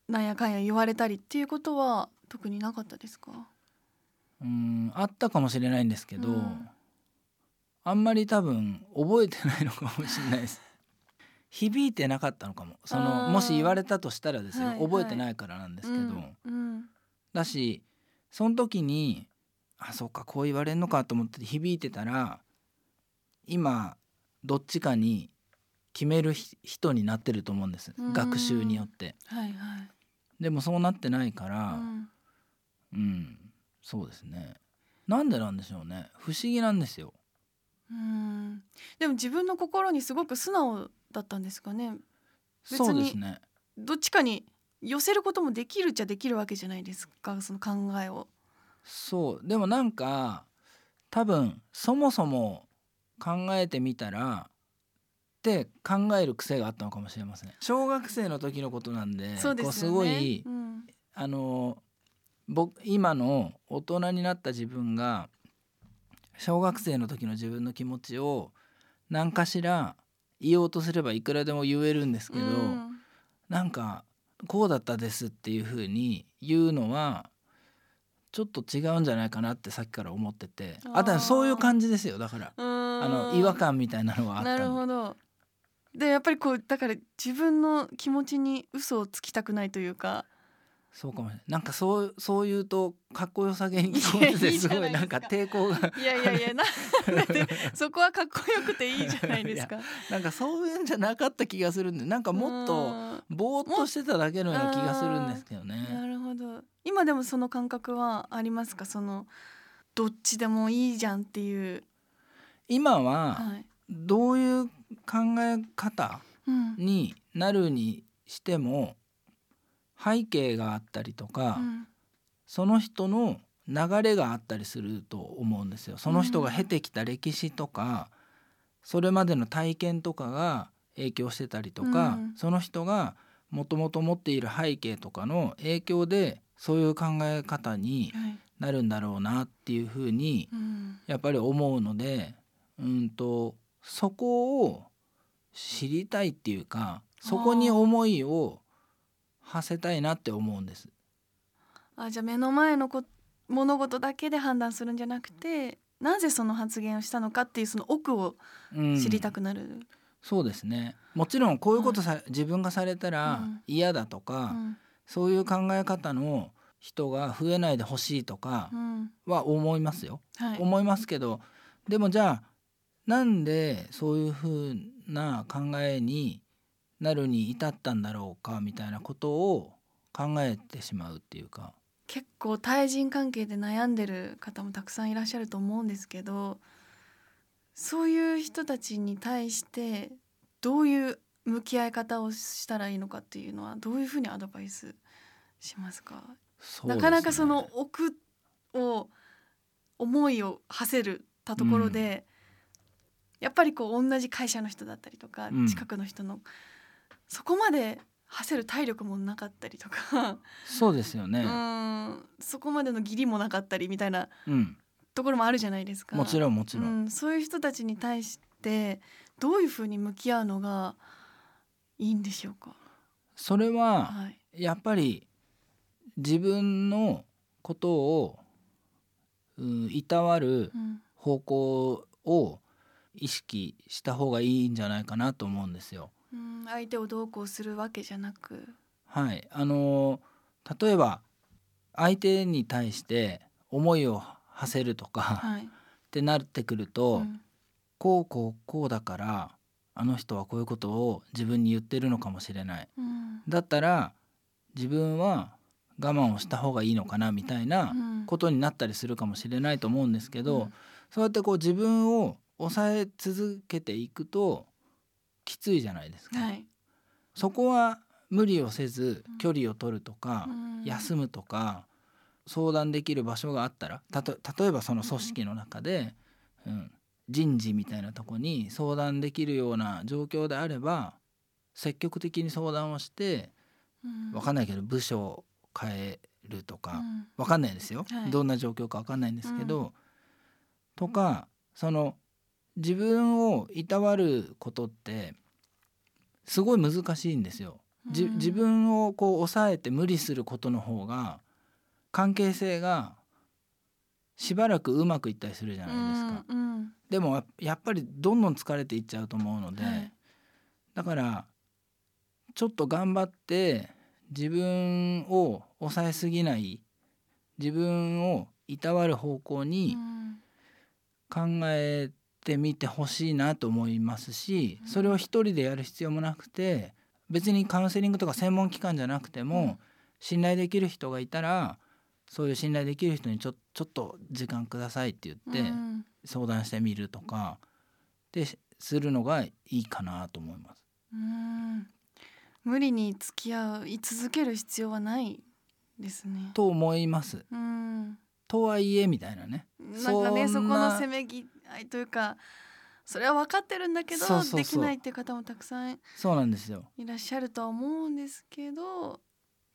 うなんやかんや言われたりっていうことは特になかったですか？うんあったかもしれないんですけど、うん。あんまり多分覚えてないのかもしれないです響いてなかったのかも。そのもし言われたとしたらですよ、はい覚えてないからなんですけど、うん。うん。だしその時にあそうかこう言われんのかと思って響いてたら今どっちかに決めるひ人になってると思うんです。うん。学習によって。はいはい。でもそうなってないからうん。うん、そうですね。なんでなんでしょうね。不思議なんですようん。でも自分の心にすごく素直だったんですかね。別にそうですね。どっちかに寄せることもできるっちゃできるわけじゃないですかその考えを。そう。でもなんか多分そもそも考えてみたらって考える癖があったのかもしれません。小学生の時のことなんでそうでこうすね。ごいうん。あの僕今の大人になった自分が小学生の時の自分の気持ちを何かしら言おうとすればいくらでも言えるんですけど、うん。なんかこうだったですっていう風に言うのはちょっと違うんじゃないかなってさっきから思っててあー。あとはそういう感じですよ。だからうん。あの違和感みたいなのはあったなるのほど。でやっぱりこうだから自分の気持ちに嘘をつきたくないというかそうかもしれない。なんかそうそう言うとかっこよさげに聞こえてすごいなんか抵抗がいやいやいやなそこはかっこよくていいじゃないですか。なんかそういうんじゃなかった気がするんでなんかもっとうん。ぼーっとしてただけのような気がするんですけどなね。るほど。今でもその感覚はありますか？そのどっちでもいいじゃんっていう、今ははい。どういう考え方うん。になるにしても背景があったりとか、うん。その人の流れがあったりすると思うんですよ。その人が経てきた歴史とか、それまでの体験とかが影響してたりとか、うん。その人がもともと持っている背景とかの影響でそういう考え方にはい。なるんだろうなっていうふうにうん。やっぱり思うのでうんとそこを知りたいっていうかそこに思いを馳せたいなって思うんです。あじゃあ目の前のこ物事だけで判断するんじゃなくてなぜその発言をしたのかっていうその奥をうん。知りたくなる？そうですね。もちろんこういうことさ、自分がされたらうん。嫌だとか、うん。そういう考え方の人が増えないでほしいとかうん。は思いますよ。はい。思いますけどでもじゃあなんでそういうふうな考えになるに至ったんだろうかみたいなことを考えてしまうっていうか。結構対人関係で悩んでる方もたくさんいらっしゃると思うんですけどそういう人たちに対してどういう向き合い方をしたらいいのかっていうのはどういうふうにアドバイスしますか？ねなかなかその奥を思いを馳せるたところで、やっぱりこう同じ会社の人だったりとか、うん。近くの人のそこまで馳せる体力もなかったりとか、そうですようね。んそこまでの義理もなかったりみたいなうん、ところもあるじゃないですか。もちろんもちろ。うんん、そういう人たちに対してどういうふうに向き合うのがいいんでしょうか？それははい。やっぱり自分のことを、うん、いたわるうん方向を意識した方がいいんじゃないかなと思うんですよ。うん、相手をどうこうするわけじゃなく、はい、あの例えば相手に対して思いを馳せるとかはい。ってなってくると、うん。こうこうこうだからあの人はこういうことを自分に言ってるのかもしれない。うん。だったら自分は我慢をした方がいいのかなみたいなうん。ことになったりするかもしれないと思うんですけど、うん。そうやってこう自分を抑え続けていくときついじゃないですか。はい。そこは無理をせずうん。距離を取るとか、うん。休むとか相談できる場所があったらたと例えばその組織の中で、うん、人事みたいなとこに相談できるような状況であれば積極的に相談をしてうん。分かんないけど部署を変えるとかうん。分かんないですよ、はい。どんな状況か分かんないんですけど、とかその自分をいたわることってすごい難しいんですよ。じうん自分をこう抑えて無理することの方が関係性がしばらくうまくいったりするじゃないですか。うんうんでもややっぱりどんどん疲れていっちゃうと思うので、はいだからちょっと頑張って自分を抑えすぎない自分をいたわる方向にうん考えてみてほしいなと思いますしそれを一人でやる必要もなくて別にカウンセリングとか専門機関じゃなくても信頼できる人がいたらそういう信頼できる人にちょちょっと時間くださいって言ってうん相談してみるとかでするのがいいかなと思います。うん無理に付き合い続ける必要はないですね。と思います。うんとはいえみたいなね。なんかねそこのせめぎ合いというかそれは分かってるんだけどできないっていう方もたくさんそうなんですよ。いらっしゃるとは思うんですけど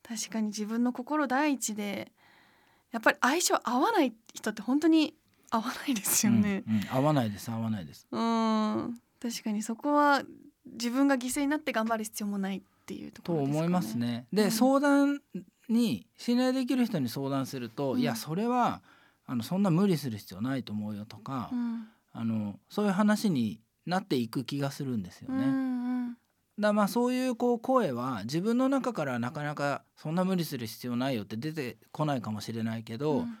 確かに自分の心第一でやっぱり相性合わない人って本当に合わないですよね。うんうん合わないです合わないです。うん確かにそこは自分が犠牲になって頑張る必要もないっていうとことろですかね。思いますね。で、うん相談に信頼できる人に相談すると、うんいやそれはあのそんな無理する必要ないと思うよとか、うん。あのそういう話になっていく気がするんですようんね。うん。だまあそういうこう声は自分の中からなかなかそんな無理する必要ないよって出てこないかもしれないけど、うん。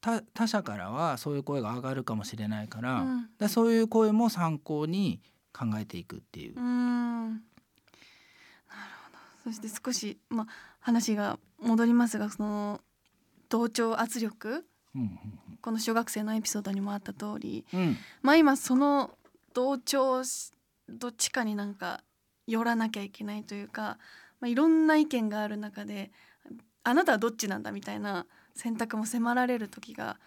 他他者からはそういう声が上がるかもしれないから,、うん。そういう声も参考に考えていくっていう。う。ん。なるほど。そして少し、まあ、話が戻りますがその同調圧力うんこの小学生のエピソードにもあった通りうん。うんまあ今その同調しどっちかになんか寄らなきゃいけないというか、まあ、いろんな意見がある中であなたはどっちなんだみたいな選択も迫られる時が、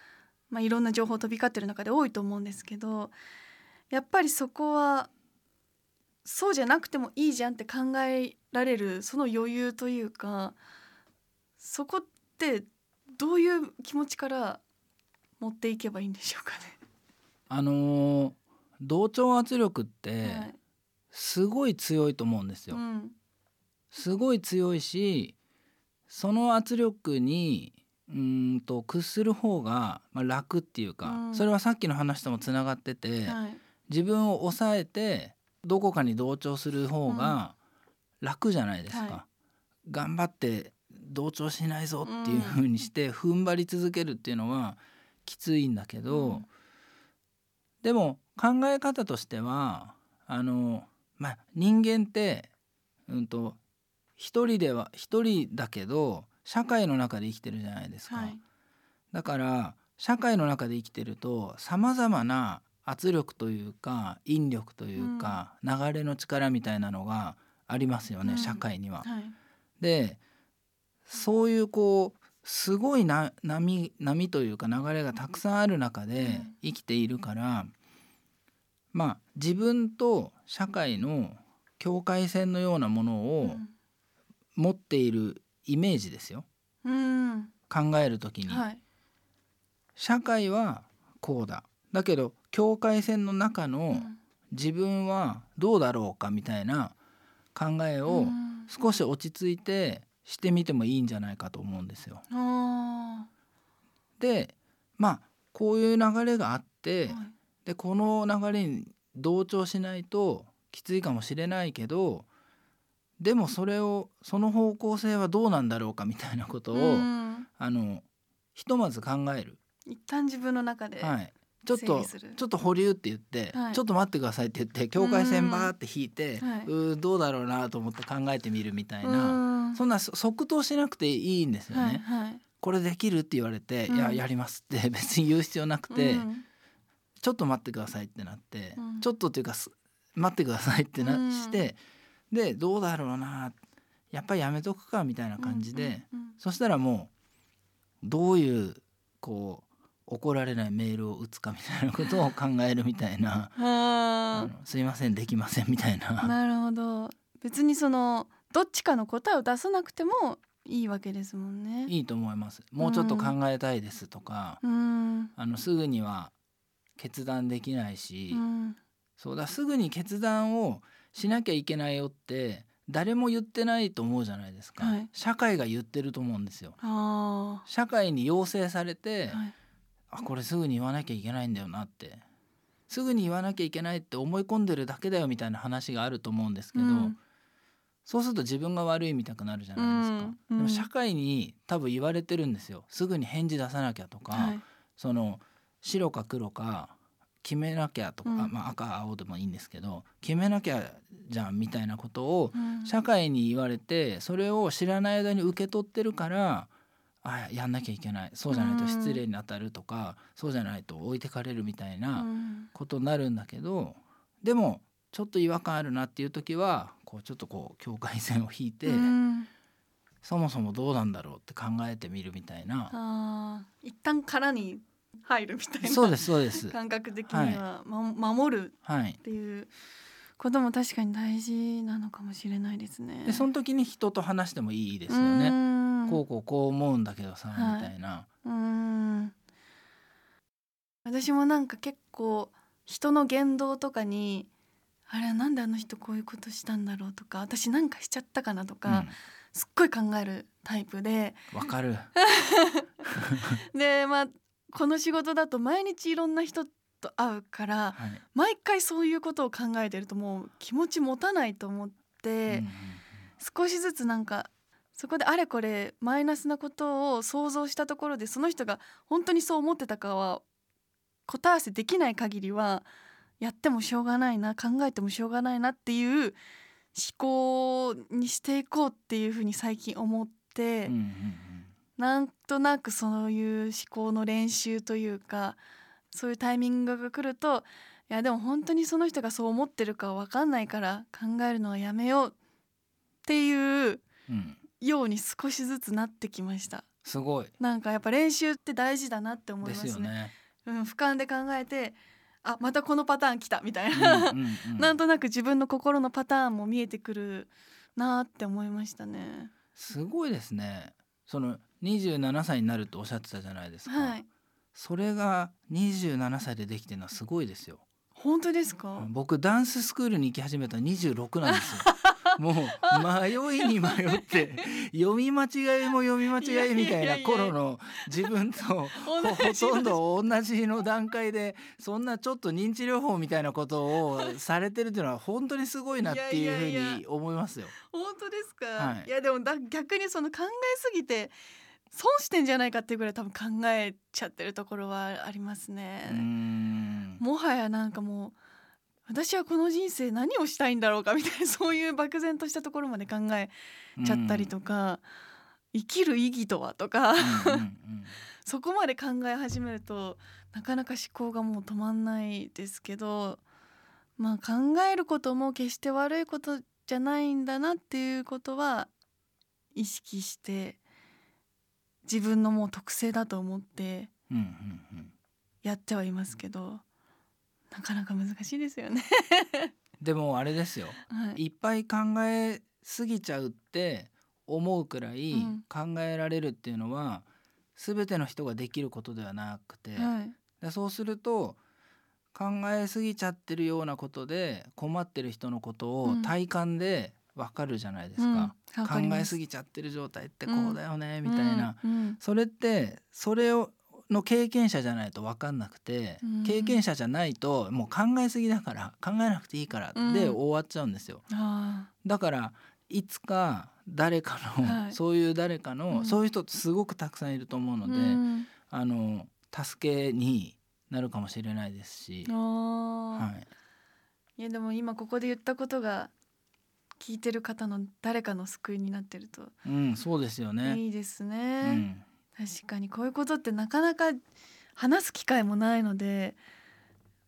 まあ、いろんな情報飛び交ってる中で多いと思うんですけどやっぱりそこはそうじゃなくてもいいじゃんって考えられるその余裕というかそこってどういう気持ちから持っていけばいいんでしょうかあのー同調圧力ってね。はいすごい強いと思うんですよ。うんすごい強いしその圧力にうーんと屈する方が、まあ、楽っていうか、うんそれはさっきの話ともつながってて、はい自分を抑えてどこかに同調する方が楽じゃないですか。は頑張って同調しないぞっていう風にして踏ん張り続けるっていうのはきついんだけど、うん。でも考え方としてはあの、まあ、人間って、うん、と一人では一人だけど社会の中で生きてるじゃないですか。はい。だから社会の中で生きてるとさまざまな圧力というか引力というか、流れの力みたいなのがありますよね、うん。社会には。はい。でそういうこうすごいな波波というか流れがたくさんある中でうん。生きているから、まあ自分と社会の境界線のようなものを持っているイメージですよ。うん。うん考える時に、はい。社会はこうだ。だけど境界線の中うのん。自分はどうだろうかみたいな考えをうん。少し落ち着いてしてみてもいいんじゃないかと思うんですよ。あでまあこういう流れがあって、ーはい。でこの流れに同調しないときついかもしれないけどでもそれをその方向性はどうなんだろうかみたいなことを、うん。あのひとまず考える、一旦自分の中で、はい、ちょっとちょっと保留って言って、はい。ちょっと待ってくださいって言って境界線バーって引いて、はい。うーどうだろうなと思って考えてみるみたいな、うんそんなそ即答しなくていいんですよね。はいはい。これできるって言われて、うん。いややりますって 別に言う必要なくて、うん。ちょっと待ってくださいってなって、うん。ちょっとっていうかす待ってくださいってな、うん。してでどうだろうなやっぱりやめとくかみたいな感じで、そしたらもうどういうこう怒られないメールを打つかみたいなことを考えるみたいな。すいませんできませんみたいーな。なるほど。別にそのどっちかの答えを出さなくてもいいわけですもんね。いいと思います。もうちょっと考えたいですとか、うん。あのすぐには決断できないし、うん。そうだすぐに決断をしなきゃいけないよって誰も言ってないと思うじゃないですか、はい。社会が言ってると思うんですよ。あ社会に要請されて、ーはい。あこれすぐに言わなきゃいけないんだよなってすぐに言わなきゃいけないって思い込んでるだけだよみたいな話があると思うんですけど、うんそうすると自分が悪いみたくなるじゃないですか、うんうん。でも社会に多分言われてるんですよ。すぐに返事出さなきゃとか、はい。その白か黒か決めなきゃとか、うん。あまあ、赤青でもいいんですけど決めなきゃじゃんみたいなことをうん。社会に言われてそれを知らない間に受け取ってるからあやんなきゃいけない。そうじゃないと失礼に当たるとか、そうじゃないと置いてかれるみたいうなん。ことになるんだけどでもちょっと違和感あるなっていう時はこうちょっとこう境界線を引いて、うんそもそもどうなんだろうって考えてみるみたいな。一旦殻に入るみたいなそうですそうです。感覚的には、ま、守るはいっ。ていうことも確かに大事なのかもしれないですね。でその時に人と話してもいいですようね。んこうこうこう思うんだけどさ、はいみたいな。うん私もなんか結構人の言動とかにあれなんであの人こういうことしたんだろうとか私なんかしちゃったかなとか、すっごい考えるタイプでうんわ、かる。でまあこの仕事だと毎日いろんな人と会うからはい。毎回そういうことを考えてるともう気持ち持たないと思って、うんうん少しずつなんかそこであれこれマイナスなことを想像したところでその人が本当にそう思ってたかは答え合わせできない限りはやってもしょうがないな考えてもしょうがないなっていう思考にしていこうっていうふうに最近思って、うんうんうんなんとなくそういう思考の練習というかそういうタイミングが来るといやでも本当にその人がそう思ってるかわかんないから考えるのはやめようっていううん。ように少しずつなってきましたすごい。なんかやっぱ練習って大事だなって思いでますすねよね。うん、俯瞰で考えてあまたこのパターン来たみたいうんな、うんうん なんとなく自分の心のパターンも見えてくるなって思いましたねすごいですね。その27歳になるっておっしゃってたじゃないですか。はいそれが27歳でできてるのはすごいですよ。本当ですか、僕ダンススクールに行き始めたら26なんですよ。もう迷いに迷って 読み間違いも読み間違いみたいな頃の自分とほほとんど同じの段階でそんなちょっと認知療法みたいなことをされてるっていうのは本当にすごいなっていうふうに思いますよ。本当ですか、はい。い、やでもだ逆にその考えすぎて損してんじゃないかっていうぐらい多分考えちゃってるところはありますね、ん。もはやなんかもう私はこの人生何をしたいんだろうかみたいなそういう漠然としたところまで考えちゃったりとか、生きる意義とはとか、うんうんうん。そこまで考え始めるとなかなか思考がもう止まんないですけどまあ考えることも決して悪いことじゃないんだなっていうことは意識して自分のもう特性だと思ってうんうんうん。やってはいますけどなかなか難しいですよね。でもあれですよ。はい、いっぱい考えすぎちゃうって思うくらいうん。考えられるっていうのは、全ての人ができることではなくて、はい。でそうすると考えすぎちゃってるようなことで困ってる人のことをうん。体感でわかるじゃないですうん。か。わかす。考えすぎちゃってる状態ってこうだよね、みたいな、うん。うん。それってそれをの経験者じゃないと分かんなくて、うん。経験者じゃないともう考えすぎだから考えなくていいからでうん。終わっちゃうんですよ。あだからいつか誰かの、はい。そういう誰かの、うん。そういう人ってすごくたくさんいると思うのーで、うん。あの助けになるかもしれないですし。はい、いやでも今ここで言ったことが聞いてる方の誰かの救いになってるとうん、そうですよね。いいですうね、ん、確かにこういうことってなかなか話す機会もないので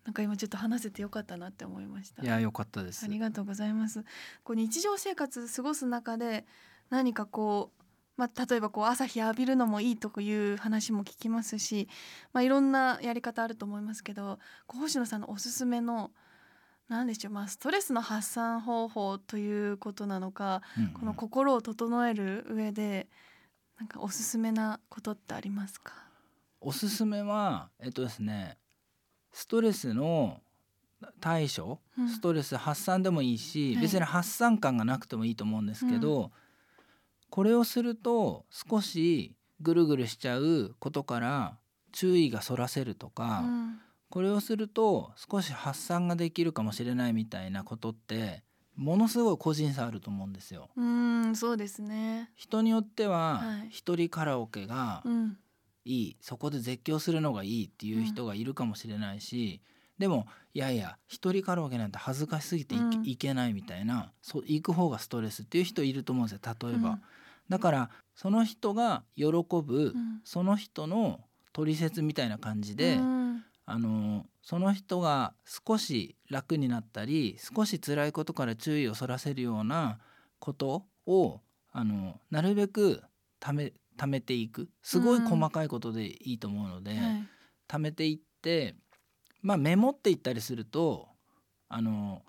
なんか今ちょっと話せてよかったなって思いました。いや良かったです。あ。りがとうございます。こう日常生活過ごす中で何かこうまあ、例えばこう朝日浴びるのもいいという話も聞きますし、まあ、いろんなやり方あると思いますけどこう星野さんのおすすめの何でしょう、まあ、ストレスの発散方法ということなのかうんうん。この心を整える上でなんかおすすめなことってありますか？おすすめはえっとですねストレスの対処、うん。ストレス発散でもいいし、はい。別に発散感がなくてもいいと思うんですけど、これをすると少しぐるぐるしちゃうことから注意がそらせるとか、うん。これをすると少し発散ができるかもしれないみたいなことってものすごい個人差あると思うんですよ。うんそうですね。人によってははい。一人カラオケがうん。いい。そこで絶叫するのがいいっていう人がいるかもしれないし、でもいやいや一人カラオケなんて恥ずかしすぎてい,、うん。けないみたいなそう行く方がストレスっていう人いると思うんですよ例えば、うん。だからその人が喜ぶ、うん。その人の取説みたいな感じで、うんあのその人が少し楽になったり少し辛いことから注意をそらせるようなことをあのなるべくため貯めていく。すごい細かいことでいいと思うので、はい。貯めていってまあメモっていったりするとあの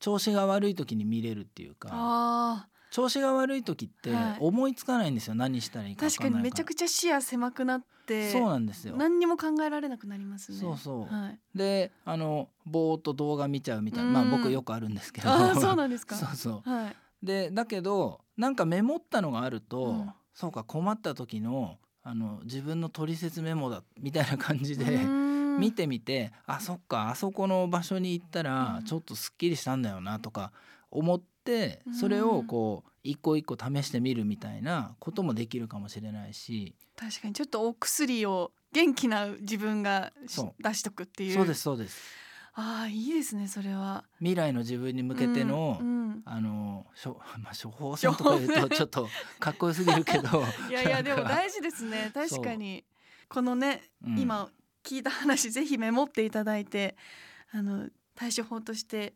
調子が悪い時に見れるっていうか。あ調子が悪い時ってはい。思いつかないんですよ、何したらいいーか分かんない確かにめちゃくちゃ視野狭くなってそうなんですよ。何にも考えられなくなりますね。そうそう。はい、であのぼーっと動画見ちゃうみたいなまあうん僕よくあるんですけど。ああそうなんですか？そうそう。はい。でだけどなんかメモったのがあると、うん。そうか困った時のあの自分の取説メモだみたいな感じでうん。見てみてあそっかあそこの場所に行ったらうん。ちょっとすっきりしたんだよなとか思ってうん。それをこう一個一個試してみるみたいなこともできるかもしれないし。確かにちょっとお薬を元気な自分がし出しとくっていう。そうですそうです。ああいいですねそれは。未来の自分に向けての、うんうん。あのしょ、まあ、処方箋とか言うとちょっとかっこよすぎるけど いやいやでも大事ですね。確かに。このね、うん。今聞いた話ぜひメモっていただいてあの対処法として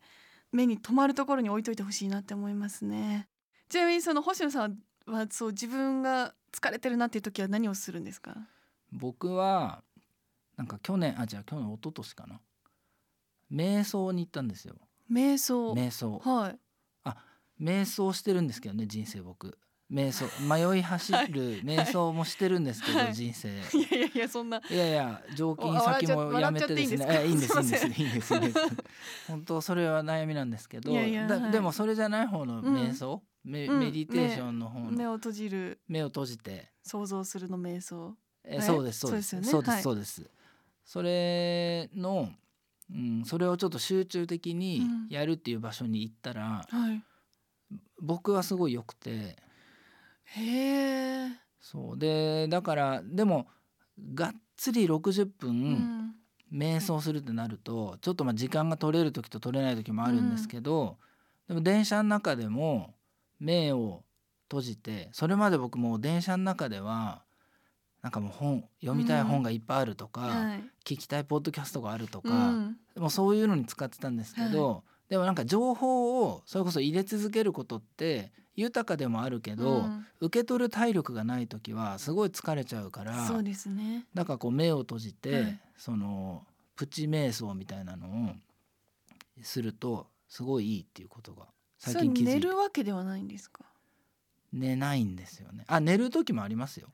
目に留まるところに置いといてほしいなって思いますね。ちなみにその星野さんはそう自分が疲れてるなっていう時は何をするんですか？僕はなんか去年あじゃあ去年一昨年かな。瞑想に行ったんですよ。瞑想。瞑想。はい。瞑想してるんですけどね人生僕瞑想迷い走る瞑想もしてるんですけど、はい。人生。いやいやいやそんな。いやいや常勤先もやめてですね。いいんいいんですすいいんでかすいいいんです。いいんです本当それは悩みなんですけどでもそれじゃない方のうん。瞑想、メうん。メディテーションの方の？目を閉じる。目を閉じて。想像するの瞑想。えはいそうですそうです。そうですそうです、はい。それの、うん、それをちょっと集中的にうん。やるっていう場所に行ったら、はい。僕はすごい良くてへえ、そう。でだからでもがっつり60う分ん。瞑想するってなると、ちょっとまあ時間が取れる時と取れない時もあるんですけど、でも電車の中でも目を閉じてそれまで僕もう電車の中ではなんかもう本読みたい本がいっぱいあるとか、はい。聞きたいポッドキャストがあるとか、うん。もうそういうのに使ってたんですけど、でもなんか情報をそれこそ入れ続けることって豊かでもあるけど、うん。受け取る体力がない時はすごい疲れちゃうからそうですね。だからこう目を閉じて、はい。そのプチ瞑想みたいなのをするとすごいいいっていうことが最近気づいて寝るわけではないんですか？寝ないんですよね。あ寝る時もありますよ。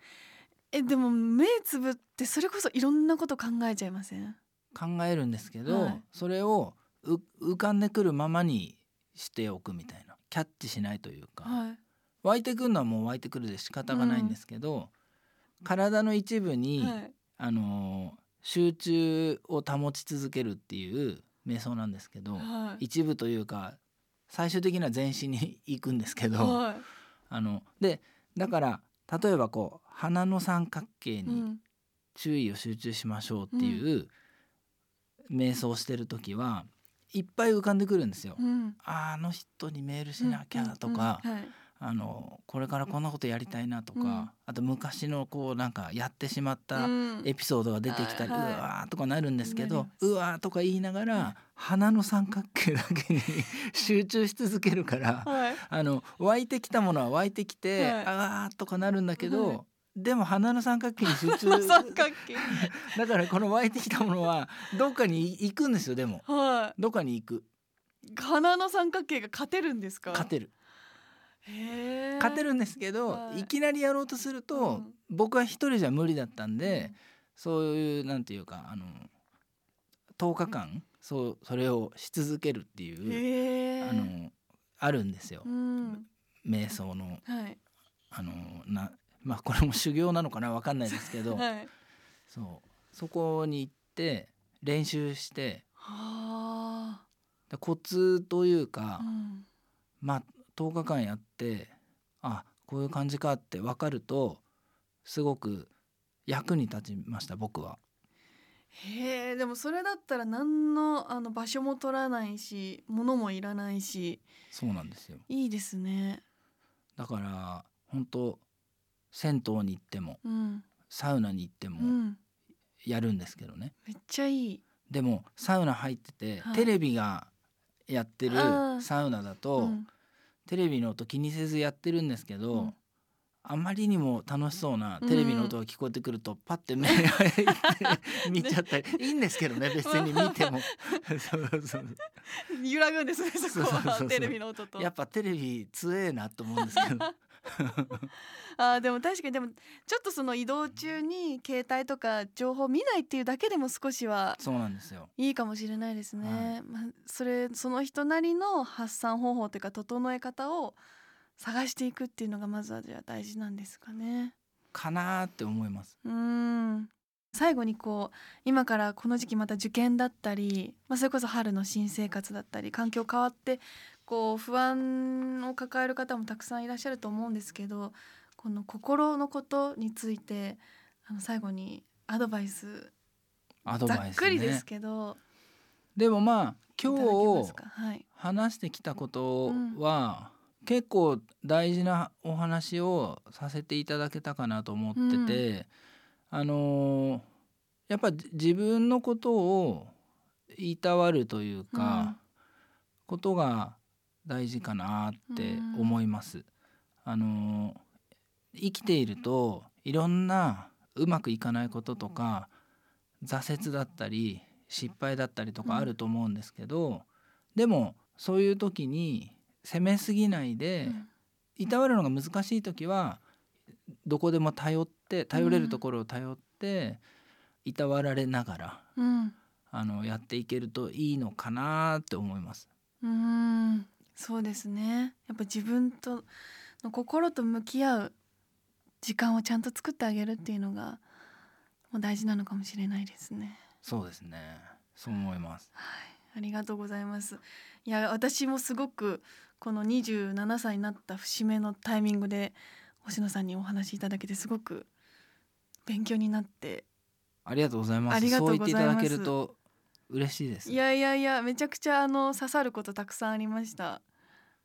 えでも目つぶってそれこそいろんなこと考えちゃいません？考えるんですけど、はい。それをう浮かんでくるままにしておくみたいなキャッチしないというか、はい。湧いてくるのはもう湧いてくるで仕方がないんですけど、体の一部に、はい。あのー集中を保ち続けるっていう瞑想なんですけど、はい。一部というか最終的には全身に行くんですけど、はあのでだから例えばこう鼻の三角形にん、注意を集中しましょうっていう、瞑想してる時はいっぱい浮かんでくるんですよ。うん、あの人にメールしなきゃとか、うんうんはい。あのこれからこんなことやりたいなとか、うん。あと昔のこうなんかやってしまったうん。エピソードが出てきたり、はいはい。うわーとかなるんですけどなりますうわーとか言いながら、はい鼻の三角形だけに集中し続けるから、はい。あの湧いてきたものは湧いてきて、はい。あーとかなるんだけど、はいでも鼻の三角形に集中。三角形。だからこの湧いてきたものはどっかに行くんですよでも。はどっかに行く。い鼻の三角形が勝てるんですか？勝てる。へえ。勝てるんですけど、はい。い、きなりやろうとすると、うん。僕は一人じゃ無理だったんで、そういうなんていうかあの10日間そうそれをし続けるっていう、あのあるんですよ、うん。瞑想の。はい。あのなまあこれも修行なのかなわかんないですけど、はい。そう。そこに行って練習して。コツというか、あうん。まあ10日間やってあこういう感じかって分かるとすごく役に立ちました僕は。へえでもそれだったら何のあの場所も取らないし物もいらないし。そうなんですよ。いいですね。だから本当銭湯に行ってもうん。サウナに行ってうもん。やるんですけどね、めっちゃいい。でもサウナ入ってて、はい。テレビがやってるサウナだと、うん。テレビの音気にせずやってるんですけど、うん。あまりにも楽しそうなテレビの音が聞こえてくると、パッて目が見ちゃったり いいんですけどね別に見ても。そうそうそう。揺らぐんですねそこは。テレビの音と。やっぱテレビ強えなと思うんですけど あーでも確かにでもちょっとその移動中に携帯とか情報見ないっていうだけでも少しはそうなんですよ。いいかもしれないですね、はい。まあ、それその人なりの発散方法というか整え方を探していくっていうのがまずはじゃあ大事なんですかね。かなーって思います。うーん。最後にこう今からこの時期また受験だったり、まあ、それこそ春の新生活だったり環境変わってこう不安を抱える方もたくさんいらっしゃると思うんですけどこの心のことについてあの最後にアドバイスアドざバイスね。っくりですけどでもまあ今日話してきたことは、結構大事なお話をさせていただけたかなと思ってて、あのーやっぱじ自分のことをいたわるというか、ことが大事かなって思います。あのー生きているといろんなうまくいかないこととか挫折だったり失敗だったりとかあると思うんですけど、でもそういう時に責めすぎないで、うん。いたわるのが難しい時はどこでも頼って頼れるところを頼って、いたわられながらうん。あのやっていけるといいのかなって思います。うーんそうですねやっぱ自分との心と向き合う時間をちゃんと作ってあげるっていうのがもう大事なのかもしれないですねそうですね。そう思います。はいありがとうございますいや私もすごくこの27歳になった節目のタイミングで星野さんにお話しいただけてすごく勉強になってありがとうございます。ありがとうございますそう言っていただけると嬉しいです。いやいやいやめちゃくちゃあの刺さることたくさんありました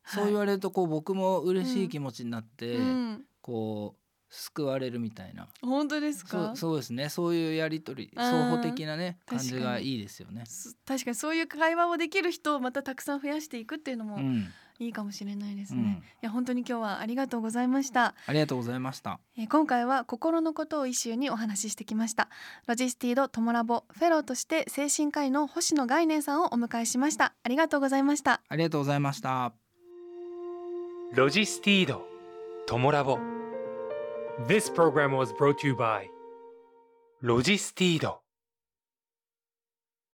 そう言われるとこう僕も嬉しい気持ちになって、うん、こう救われるみたいな。本当ですそかうそうですね。そういうやり取り、双方的なね感じがいいですよね。す確かにそういう会話をできる人をまたたくさん増やしていくっていうのもうん、いいかもしれないですね、うん。いや本当に今日はありがとうございました。ありがとうございました。えー今回は心のことをイシューにお話ししてきました。ロジスティードトモラボフェローとして精神科医の星野概念さんをお迎えしました。ありがとうございました。ありがとうございました。ロジスティードトモラボ。This program was brought to you by ロジスティード